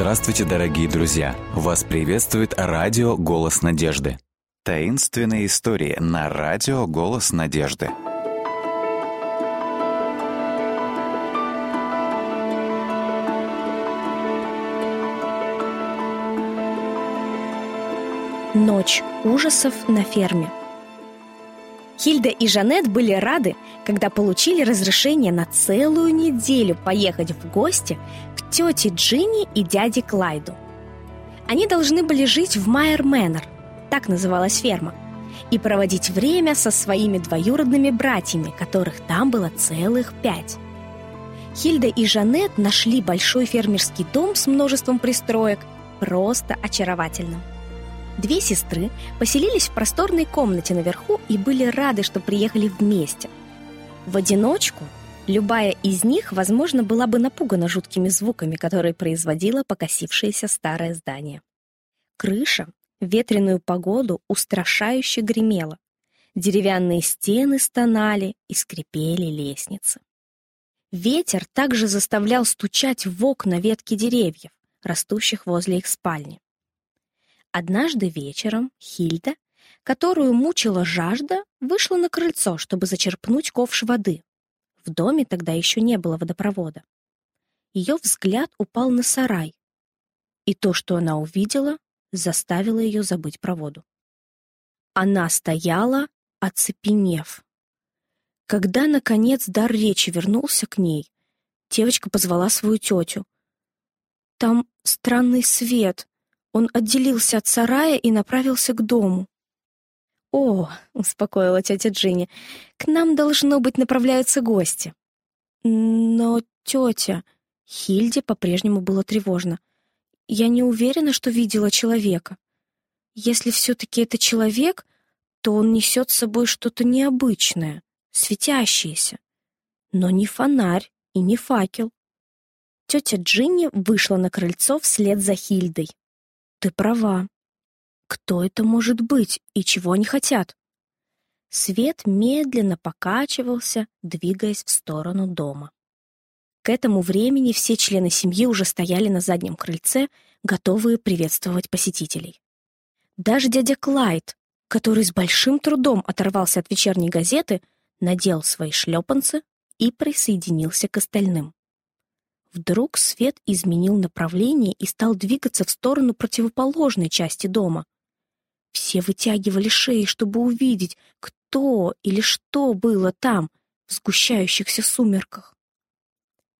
Здравствуйте, дорогие друзья! Вас приветствует радио «Голос надежды». Таинственные истории на радио «Голос надежды». Ночь ужасов на ферме. Хильда и Жанет были рады, когда получили разрешение на целую неделю поехать в гости тете Джинни и дяде Клайду. Они должны были жить в Майер Мэннер, так называлась ферма, и проводить время со своими двоюродными братьями, которых там было целых пять. Хильда и Жанет нашли большой фермерский дом с множеством пристроек, просто очаровательным. Две сестры поселились в просторной комнате наверху и были рады, что приехали вместе. В одиночку любая из них, возможно, была бы напугана жуткими звуками, которые производило покосившееся старое здание. Крыша в ветреную погоду устрашающе гремела. Деревянные стены стонали и скрипели лестницы. Ветер также заставлял стучать в окна ветки деревьев, растущих возле их спальни. Однажды вечером Хильда, которую мучила жажда, вышла на крыльцо, чтобы зачерпнуть ковш воды. В доме тогда еще не было водопровода. Ее взгляд упал на сарай, и то, что она увидела, заставило ее забыть про воду. Она стояла, оцепенев. Когда, наконец, дар речи вернулся к ней, девочка позвала свою тетю. «Там странный свет», он отделился от сарая и направился к дому. «О», — успокоила тетя Джинни, — «к нам, должно быть, направляются гости». «Но, тетя...» Хильде по-прежнему было тревожно. «Я не уверена, что видела человека. Если все-таки это человек, то он несет с собой что-то необычное, светящееся. Но не фонарь и не факел». Тетя Джинни вышла на крыльцо вслед за Хильдой. Ты права. Кто это может быть и чего они хотят? Свет медленно покачивался, двигаясь в сторону дома. К этому времени все члены семьи уже стояли на заднем крыльце, готовые приветствовать посетителей. Даже дядя Клайд, который с большим трудом оторвался от вечерней газеты, надел свои шлепанцы и присоединился к остальным. Вдруг свет изменил направление и стал двигаться в сторону противоположной части дома. Все вытягивали шеи, чтобы увидеть, кто или что было там, в сгущающихся сумерках.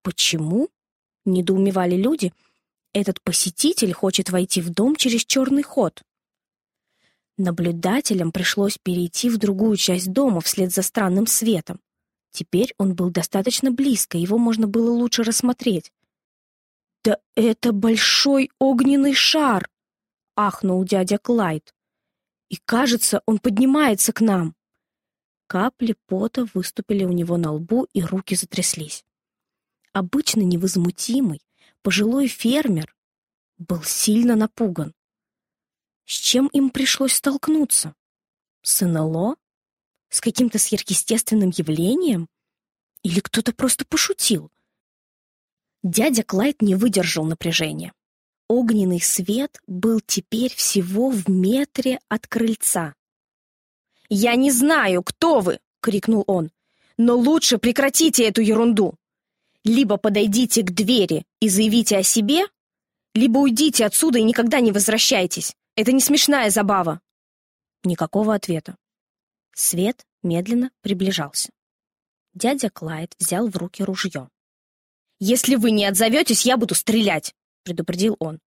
«Почему?» — недоумевали люди. «Этот посетитель хочет войти в дом через черный ход». Наблюдателям пришлось перейти в другую часть дома вслед за странным светом. Теперь он был достаточно близко, его можно было лучше рассмотреть. «Да это большой огненный шар!» — ахнул дядя Клайд. «И кажется, он поднимается к нам!» Капли пота выступили у него на лбу, и руки затряслись. Обычно невозмутимый, пожилой фермер был сильно напуган. С чем им пришлось столкнуться? С НЛО? С каким-то сверхъестественным явлением? Или кто-то просто пошутил? Дядя Клайд не выдержал напряжения. Огненный свет был теперь всего в метре от крыльца. «Я не знаю, кто вы!» — крикнул он. «Но лучше прекратите эту ерунду! Либо подойдите к двери и заявите о себе, либо уйдите отсюда и никогда не возвращайтесь. Это не смешная забава!» Никакого ответа. Свет медленно приближался. Дядя Клайд взял в руки ружье. «Если вы не отзоветесь, я буду стрелять!» — предупредил он.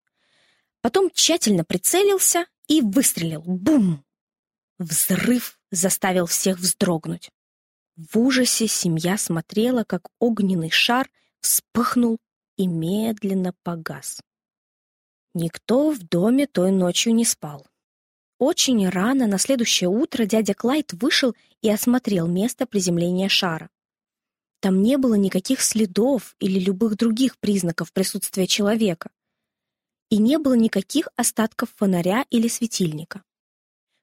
Потом тщательно прицелился и выстрелил. Бум! Взрыв заставил всех вздрогнуть. В ужасе семья смотрела, как огненный шар вспыхнул и медленно погас. Никто в доме той ночью не спал. Очень рано на следующее утро дядя Клайд вышел и осмотрел место приземления шара. Там не было никаких следов или любых других признаков присутствия человека. И не было никаких остатков фонаря или светильника.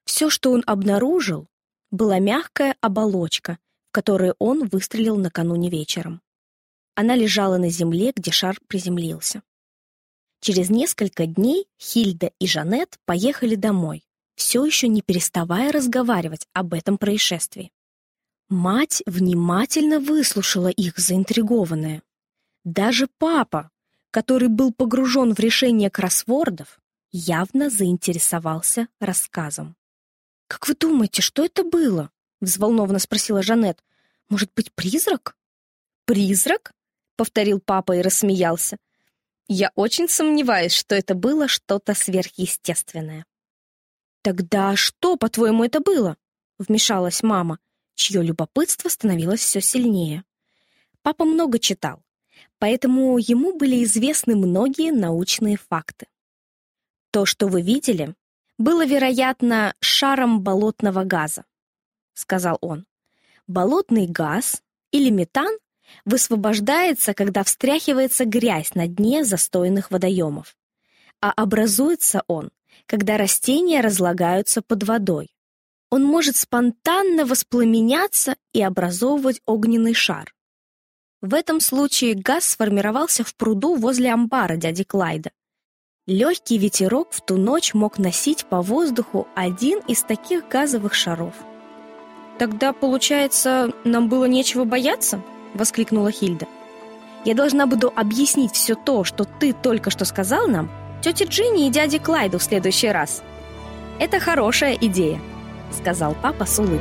Все, что он обнаружил, была мягкая оболочка, в которую он выстрелил накануне вечером. Она лежала на земле, где шар приземлился. Через несколько дней Хильда и Жанет поехали домой, все еще не переставая разговаривать об этом происшествии. Мать внимательно выслушала их, заинтригованная. Даже папа, который был погружен в решение кроссвордов, явно заинтересовался рассказом. «Как вы думаете, что это было?» — взволнованно спросила Жанет. «Может быть, призрак?» «Призрак?» — повторил папа и рассмеялся. «Я очень сомневаюсь, что это было что-то сверхъестественное». «Тогда что, по-твоему, это было?» — вмешалась мама чье любопытство становилось все сильнее. Папа много читал, поэтому ему были известны многие научные факты. То, что вы видели, было, вероятно, шаром болотного газа, сказал он. Болотный газ или метан высвобождается, когда встряхивается грязь на дне застойных водоемов, а образуется он, когда растения разлагаются под водой, он может спонтанно воспламеняться и образовывать огненный шар. В этом случае газ сформировался в пруду возле амбара дяди Клайда. Легкий ветерок в ту ночь мог носить по воздуху один из таких газовых шаров. «Тогда, получается, нам было нечего бояться?» — воскликнула Хильда. «Я должна буду объяснить все то, что ты только что сказал нам, тете Джинни и дяде Клайду в следующий раз. Это хорошая идея», — сказал папа с улыбкой.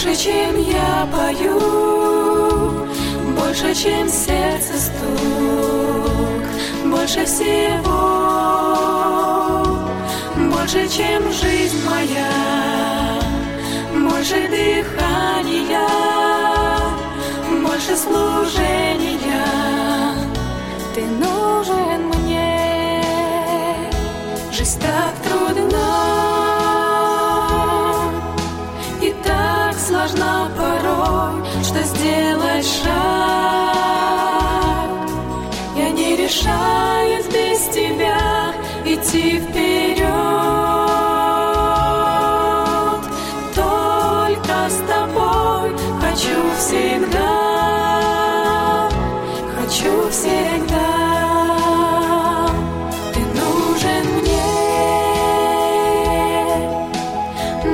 Чем я пою, больше, чем сердце стук, больше всего, больше, чем жизнь моя, больше дыхания, больше служения. Ты всегда, хочу всегда. Ты нужен мне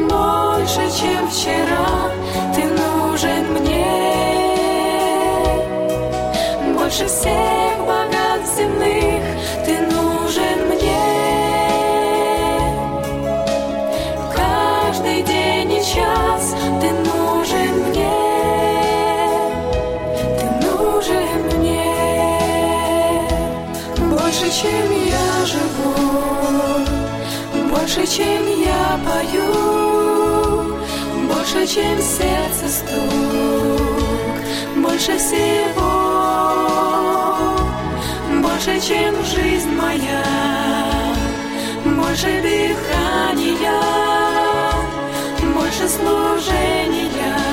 больше, чем вчера. Ты нужен мне больше всех. Больше, чем я пою, больше, чем сердце стук, больше всего, больше, чем жизнь моя, больше дыхания, больше служения.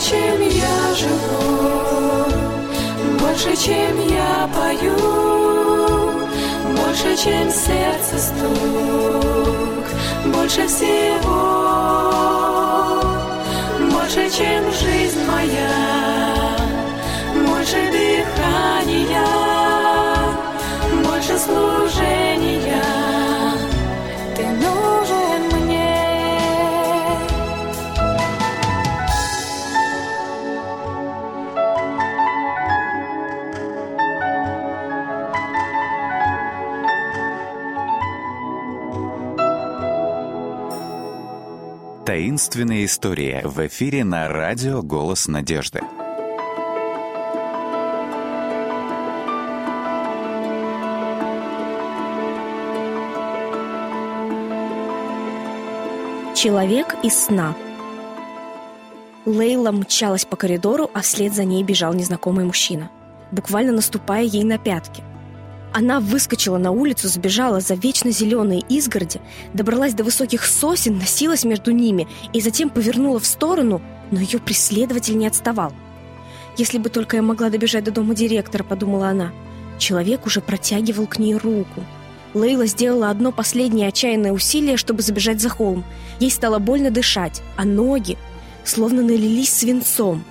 Чем я живу, больше, чем я пою, больше, чем сердце стук, больше всего, больше, чем жизнь моя, больше дыхания, Таинственная история в эфире на радио «Голос надежды». Человек из сна. Лейла мчалась по коридору, а вслед за ней бежал незнакомый мужчина, буквально наступая ей на пятки. Она выскочила на улицу, сбежала за вечно зеленые изгороди, добралась до высоких сосен, носилась между ними и затем повернула в сторону, но ее преследователь не отставал. «Если бы только я могла добежать до дома директора», — подумала она. Человек уже протягивал к ней руку. Лейла сделала одно последнее отчаянное усилие, чтобы забежать за холм. Ей стало больно дышать, а ноги словно налились свинцом.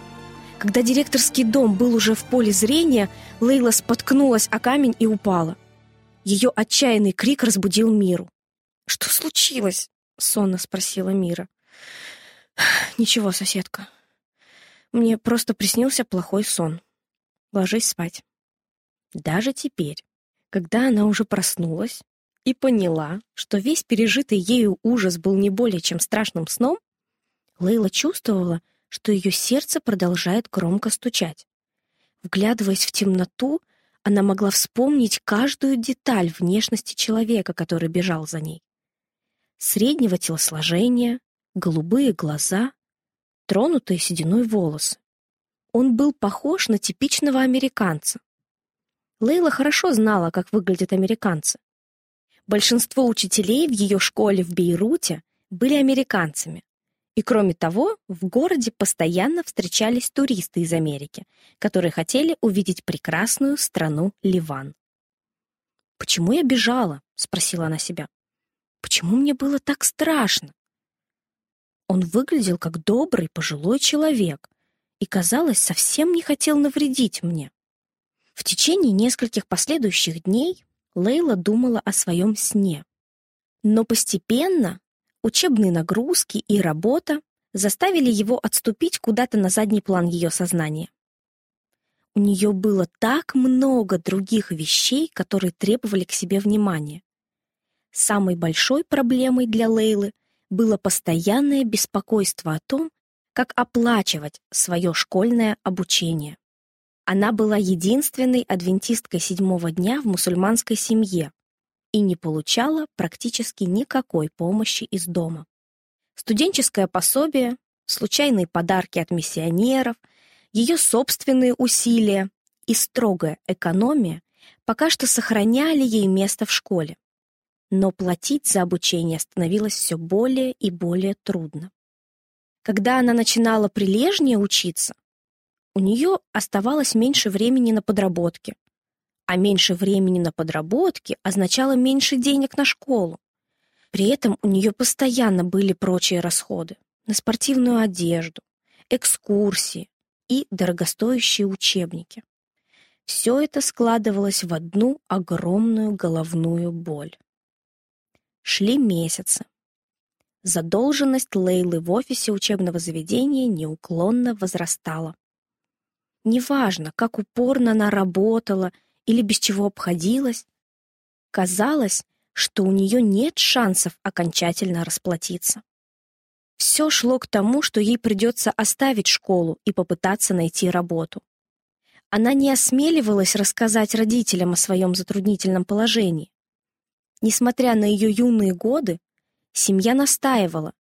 Когда директорский дом был уже в поле зрения, Лейла споткнулась о камень и упала. Ее отчаянный крик разбудил Миру. «Что случилось?» — сонно спросила Мира. «Ничего, соседка. Мне просто приснился плохой сон. Ложись спать». Даже теперь, когда она уже проснулась и поняла, что весь пережитый ею ужас был не более чем страшным сном, Лейла чувствовала, что ее сердце продолжает громко стучать. Вглядываясь в темноту, она могла вспомнить каждую деталь внешности человека, который бежал за ней. Среднего телосложения, голубые глаза, тронутые сединой волосы. Он был похож на типичного американца. Лейла хорошо знала, как выглядят американцы. Большинство учителей в ее школе в Бейруте были американцами, и кроме того, в городе постоянно встречались туристы из Америки, которые хотели увидеть прекрасную страну Ливан. «Почему я бежала?» — спросила она себя. «Почему мне было так страшно?» Он выглядел как добрый пожилой человек и, казалось, совсем не хотел навредить мне. В течение нескольких последующих дней Лейла думала о своем сне. Но постепенно учебные нагрузки и работа заставили его отступить куда-то на задний план ее сознания. У нее было так много других вещей, которые требовали к себе внимания. Самой большой проблемой для Лейлы было постоянное беспокойство о том, как оплачивать свое школьное обучение. Она была единственной адвентисткой седьмого дня в мусульманской семье, и не получала практически никакой помощи из дома. Студенческое пособие, случайные подарки от миссионеров, ее собственные усилия и строгая экономия пока что сохраняли ей место в школе. Но платить за обучение становилось все более и более трудно. Когда она начинала прилежнее учиться, у нее оставалось меньше времени на подработки, а меньше времени на подработки означало меньше денег на школу. При этом у нее постоянно были прочие расходы на спортивную одежду, экскурсии и дорогостоящие учебники. Все это складывалось в одну огромную головную боль. Шли месяцы. Задолженность Лейлы в офисе учебного заведения неуклонно возрастала. Неважно, как упорно она работала или без чего обходилась. Казалось, что у нее нет шансов окончательно расплатиться. Все шло к тому, что ей придется оставить школу и попытаться найти работу. Она не осмеливалась рассказать родителям о своем затруднительном положении. Несмотря на ее юные годы, семья настаивала,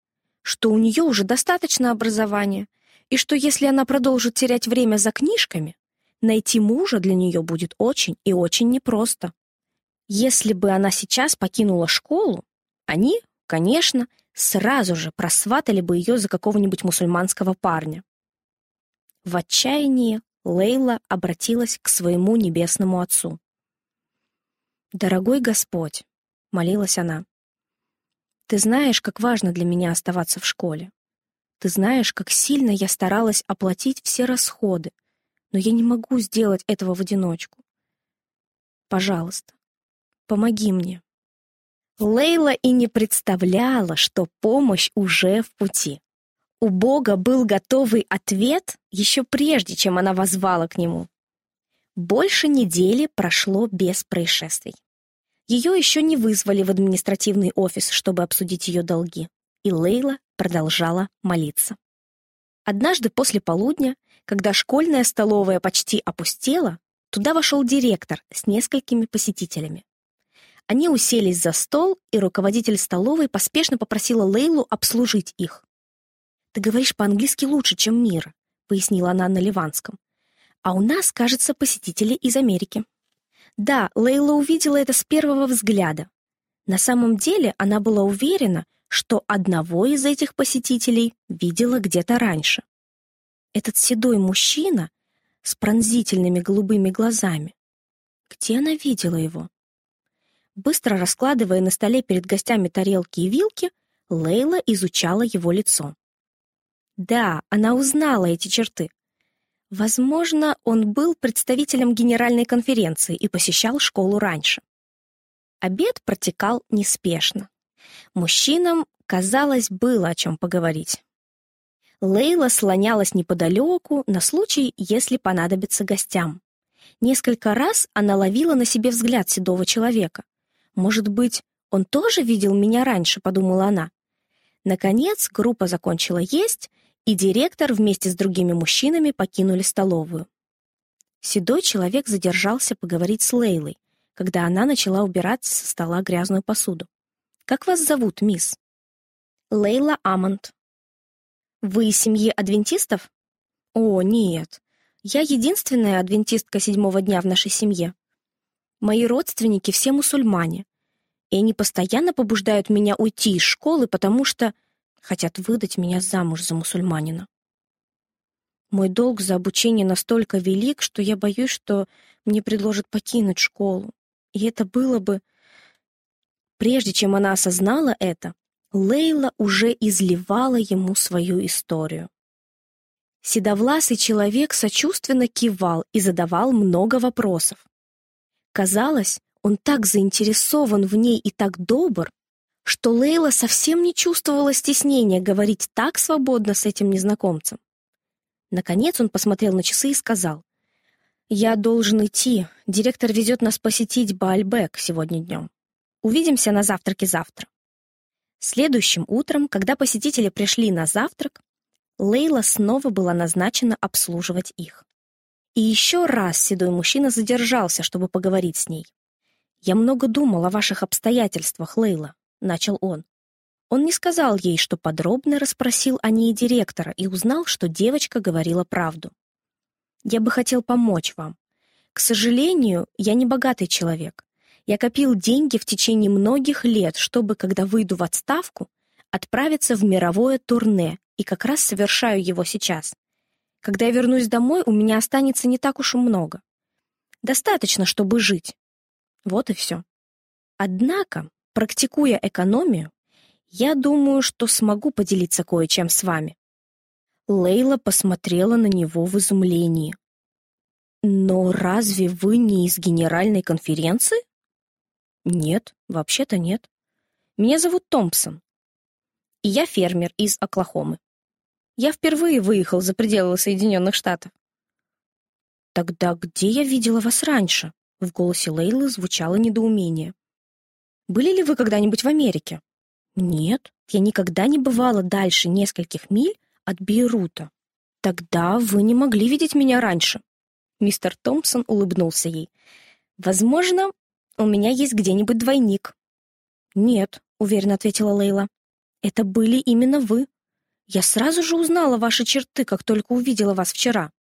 что у нее уже достаточно образования, и что если она продолжит терять время за книжками, найти мужа для нее будет очень и очень непросто. Если бы она сейчас покинула школу, они, конечно, сразу же просватали бы ее за какого-нибудь мусульманского парня. В отчаянии Лейла обратилась к своему небесному отцу. «Дорогой Господь», — молилась она, — «ты знаешь, как важно для меня оставаться в школе. Ты знаешь, как сильно я старалась оплатить все расходы, но я не могу сделать этого в одиночку. Пожалуйста, помоги мне». Лейла и не представляла, что помощь уже в пути. У Бога был готовый ответ еще прежде, чем она возвала к нему. Больше недели прошло без происшествий. Ее еще не вызвали в административный офис, чтобы обсудить ее долги, и Лейла продолжала молиться. Однажды после полудня, когда школьная столовая почти опустела, туда вошел директор с несколькими посетителями. Они уселись за стол, и руководитель столовой поспешно попросила Лейлу обслужить их. «Ты говоришь по-английски лучше, чем Мира», — пояснила она на ливанском. «А у нас, кажется, посетители из Америки». Да, Лейла увидела это с первого взгляда. На самом деле она была уверена, что одного из этих посетителей видела где-то раньше. Этот седой мужчина с пронзительными голубыми глазами. Где она видела его? Быстро раскладывая на столе перед гостями тарелки и вилки, Лейла изучала его лицо. Да, она узнала эти черты. Возможно, он был представителем Генеральной конференции и посещал школу раньше. Обед протекал неспешно. Мужчинам, казалось, было о чем поговорить. Лейла слонялась неподалеку на случай, если понадобится гостям. Несколько раз она ловила на себе взгляд седого человека. «Может быть, он тоже видел меня раньше?» — подумала она. Наконец, группа закончила есть, и директор вместе с другими мужчинами покинули столовую. Седой человек задержался поговорить с Лейлой, когда она начала убирать со стола грязную посуду. «Как вас зовут, мисс?» «Лейла Амонт». «Вы из семьи адвентистов?» «О, нет. Я единственная адвентистка седьмого дня в нашей семье. Мои родственники все мусульмане, и они постоянно побуждают меня уйти из школы, потому что хотят выдать меня замуж за мусульманина. Мой долг за обучение настолько велик, что я боюсь, что мне предложат покинуть школу. И это было бы... Прежде чем она осознала это, Лейла уже изливала ему свою историю. Седовласый человек сочувственно кивал и задавал много вопросов. Казалось, он так заинтересован в ней и так добр, что Лейла совсем не чувствовала стеснения говорить так свободно с этим незнакомцем. Наконец он посмотрел на часы и сказал, «Я должен идти. Директор везет нас посетить Баальбек сегодня днем. Увидимся на завтраке завтра». Следующим утром, когда посетители пришли на завтрак, Лейла снова была назначена обслуживать их. И еще раз седой мужчина задержался, чтобы поговорить с ней. «Я много думал о ваших обстоятельствах, Лейла. — начал он. Он не сказал ей, что подробно расспросил о ней директора и узнал, что девочка говорила правду. «Я бы хотел помочь вам. К сожалению, я не богатый человек. Я копил деньги в течение многих лет, чтобы, когда выйду в отставку, отправиться в мировое турне, и как раз совершаю его сейчас. Когда я вернусь домой, у меня останется не так уж и много. Достаточно, чтобы жить. Вот и все. Однако Практикуя экономию, я думаю, что смогу поделиться кое-чем с вами. Лейла посмотрела на него в изумлении. «Но разве вы не из генеральной конференции?» «Нет, вообще-то нет. Меня зовут Томпсон. И я фермер из Оклахомы. Я впервые выехал за пределы Соединенных Штатов». «Тогда где я видела вас раньше?» В голосе Лейлы звучало недоумение. Были ли вы когда-нибудь в Америке? Нет, я никогда не бывала дальше нескольких миль от Бейрута. Тогда вы не могли видеть меня раньше. Мистер Томпсон улыбнулся ей. «Возможно, у меня есть где-нибудь двойник». «Нет», — уверенно ответила Лейла. «Это были именно вы. Я сразу же узнала ваши черты, как только увидела вас вчера».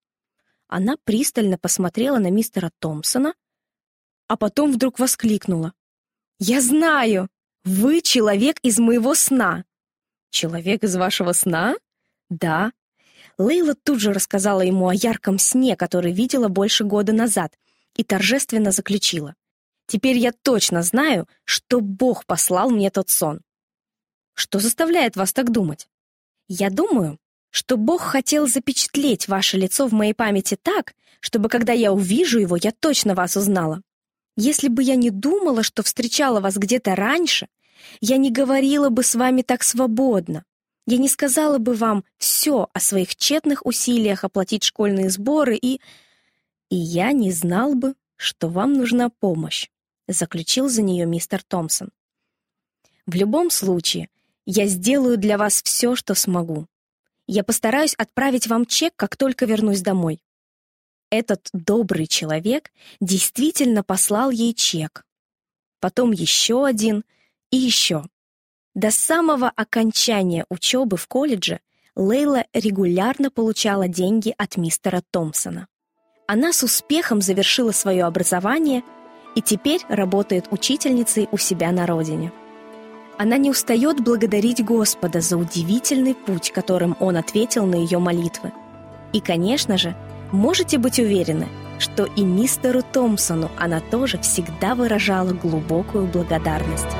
Она пристально посмотрела на мистера Томпсона, а потом вдруг воскликнула. «Я знаю! Вы человек из моего сна!» «Человек из вашего сна?» «Да». Лейла тут же рассказала ему о ярком сне, который видела больше года назад, и торжественно заключила. «Теперь я точно знаю, что Бог послал мне тот сон». «Что заставляет вас так думать?» «Я думаю, что Бог хотел запечатлеть ваше лицо в моей памяти так, чтобы, когда я увижу его, я точно вас узнала. Если бы я не думала, что встречала вас где-то раньше, я не говорила бы с вами так свободно. Я не сказала бы вам все о своих тщетных усилиях оплатить школьные сборы и... И я не знал бы, что вам нужна помощь, заключил за нее мистер Томпсон. В любом случае, я сделаю для вас все, что смогу. Я постараюсь отправить вам чек, как только вернусь домой. Этот добрый человек действительно послал ей чек. Потом еще один и еще. До самого окончания учебы в колледже Лейла регулярно получала деньги от мистера Томпсона. Она с успехом завершила свое образование и теперь работает учительницей у себя на родине. Она не устает благодарить Господа за удивительный путь, которым Он ответил на ее молитвы. И, конечно же, можете быть уверены, что и мистеру Томпсону она тоже всегда выражала глубокую благодарность.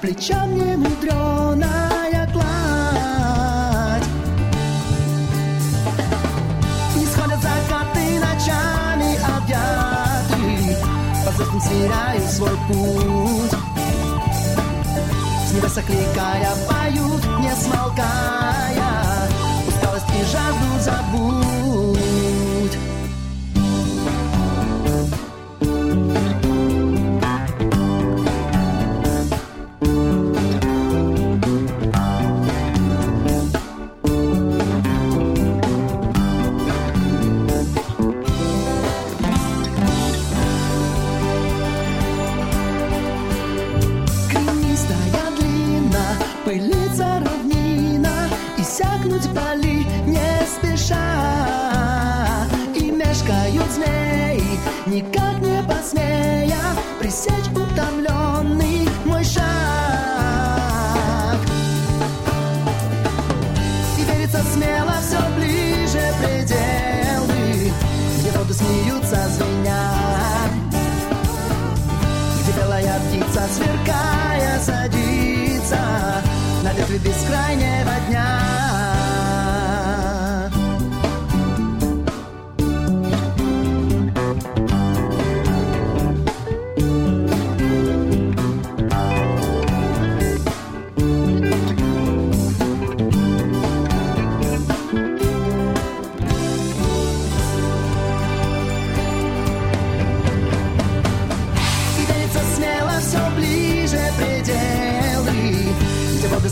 Плечам не мудреная кладь. И сходят закаты ночами объяты, по звездам сверяю свой путь. С небес окликая поют, не смолкая, усталость и жажду забудь. от змей Никак не посмея пресечь утомленный мой шаг. И верится смело все ближе пределы Где воды смеются, звенят. Где белая птица, сверкая, садится. На ветви бескрайнего дня.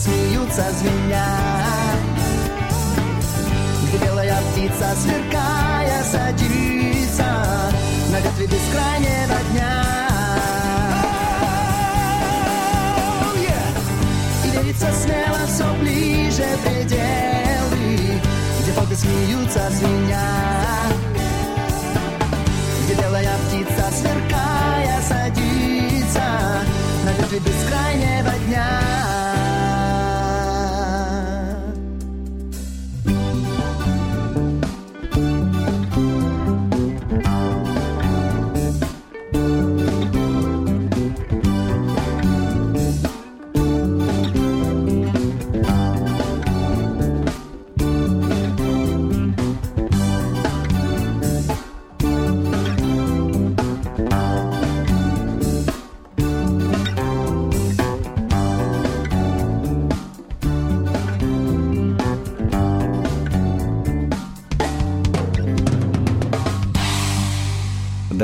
смеются звеня. Белая птица, сверкая, садится на ветви бескрайнего дня. Oh, И верится смело все ближе пределы, где боги смеются звеня. Где белая птица, сверкая, садится на ветви бескрайнего дня.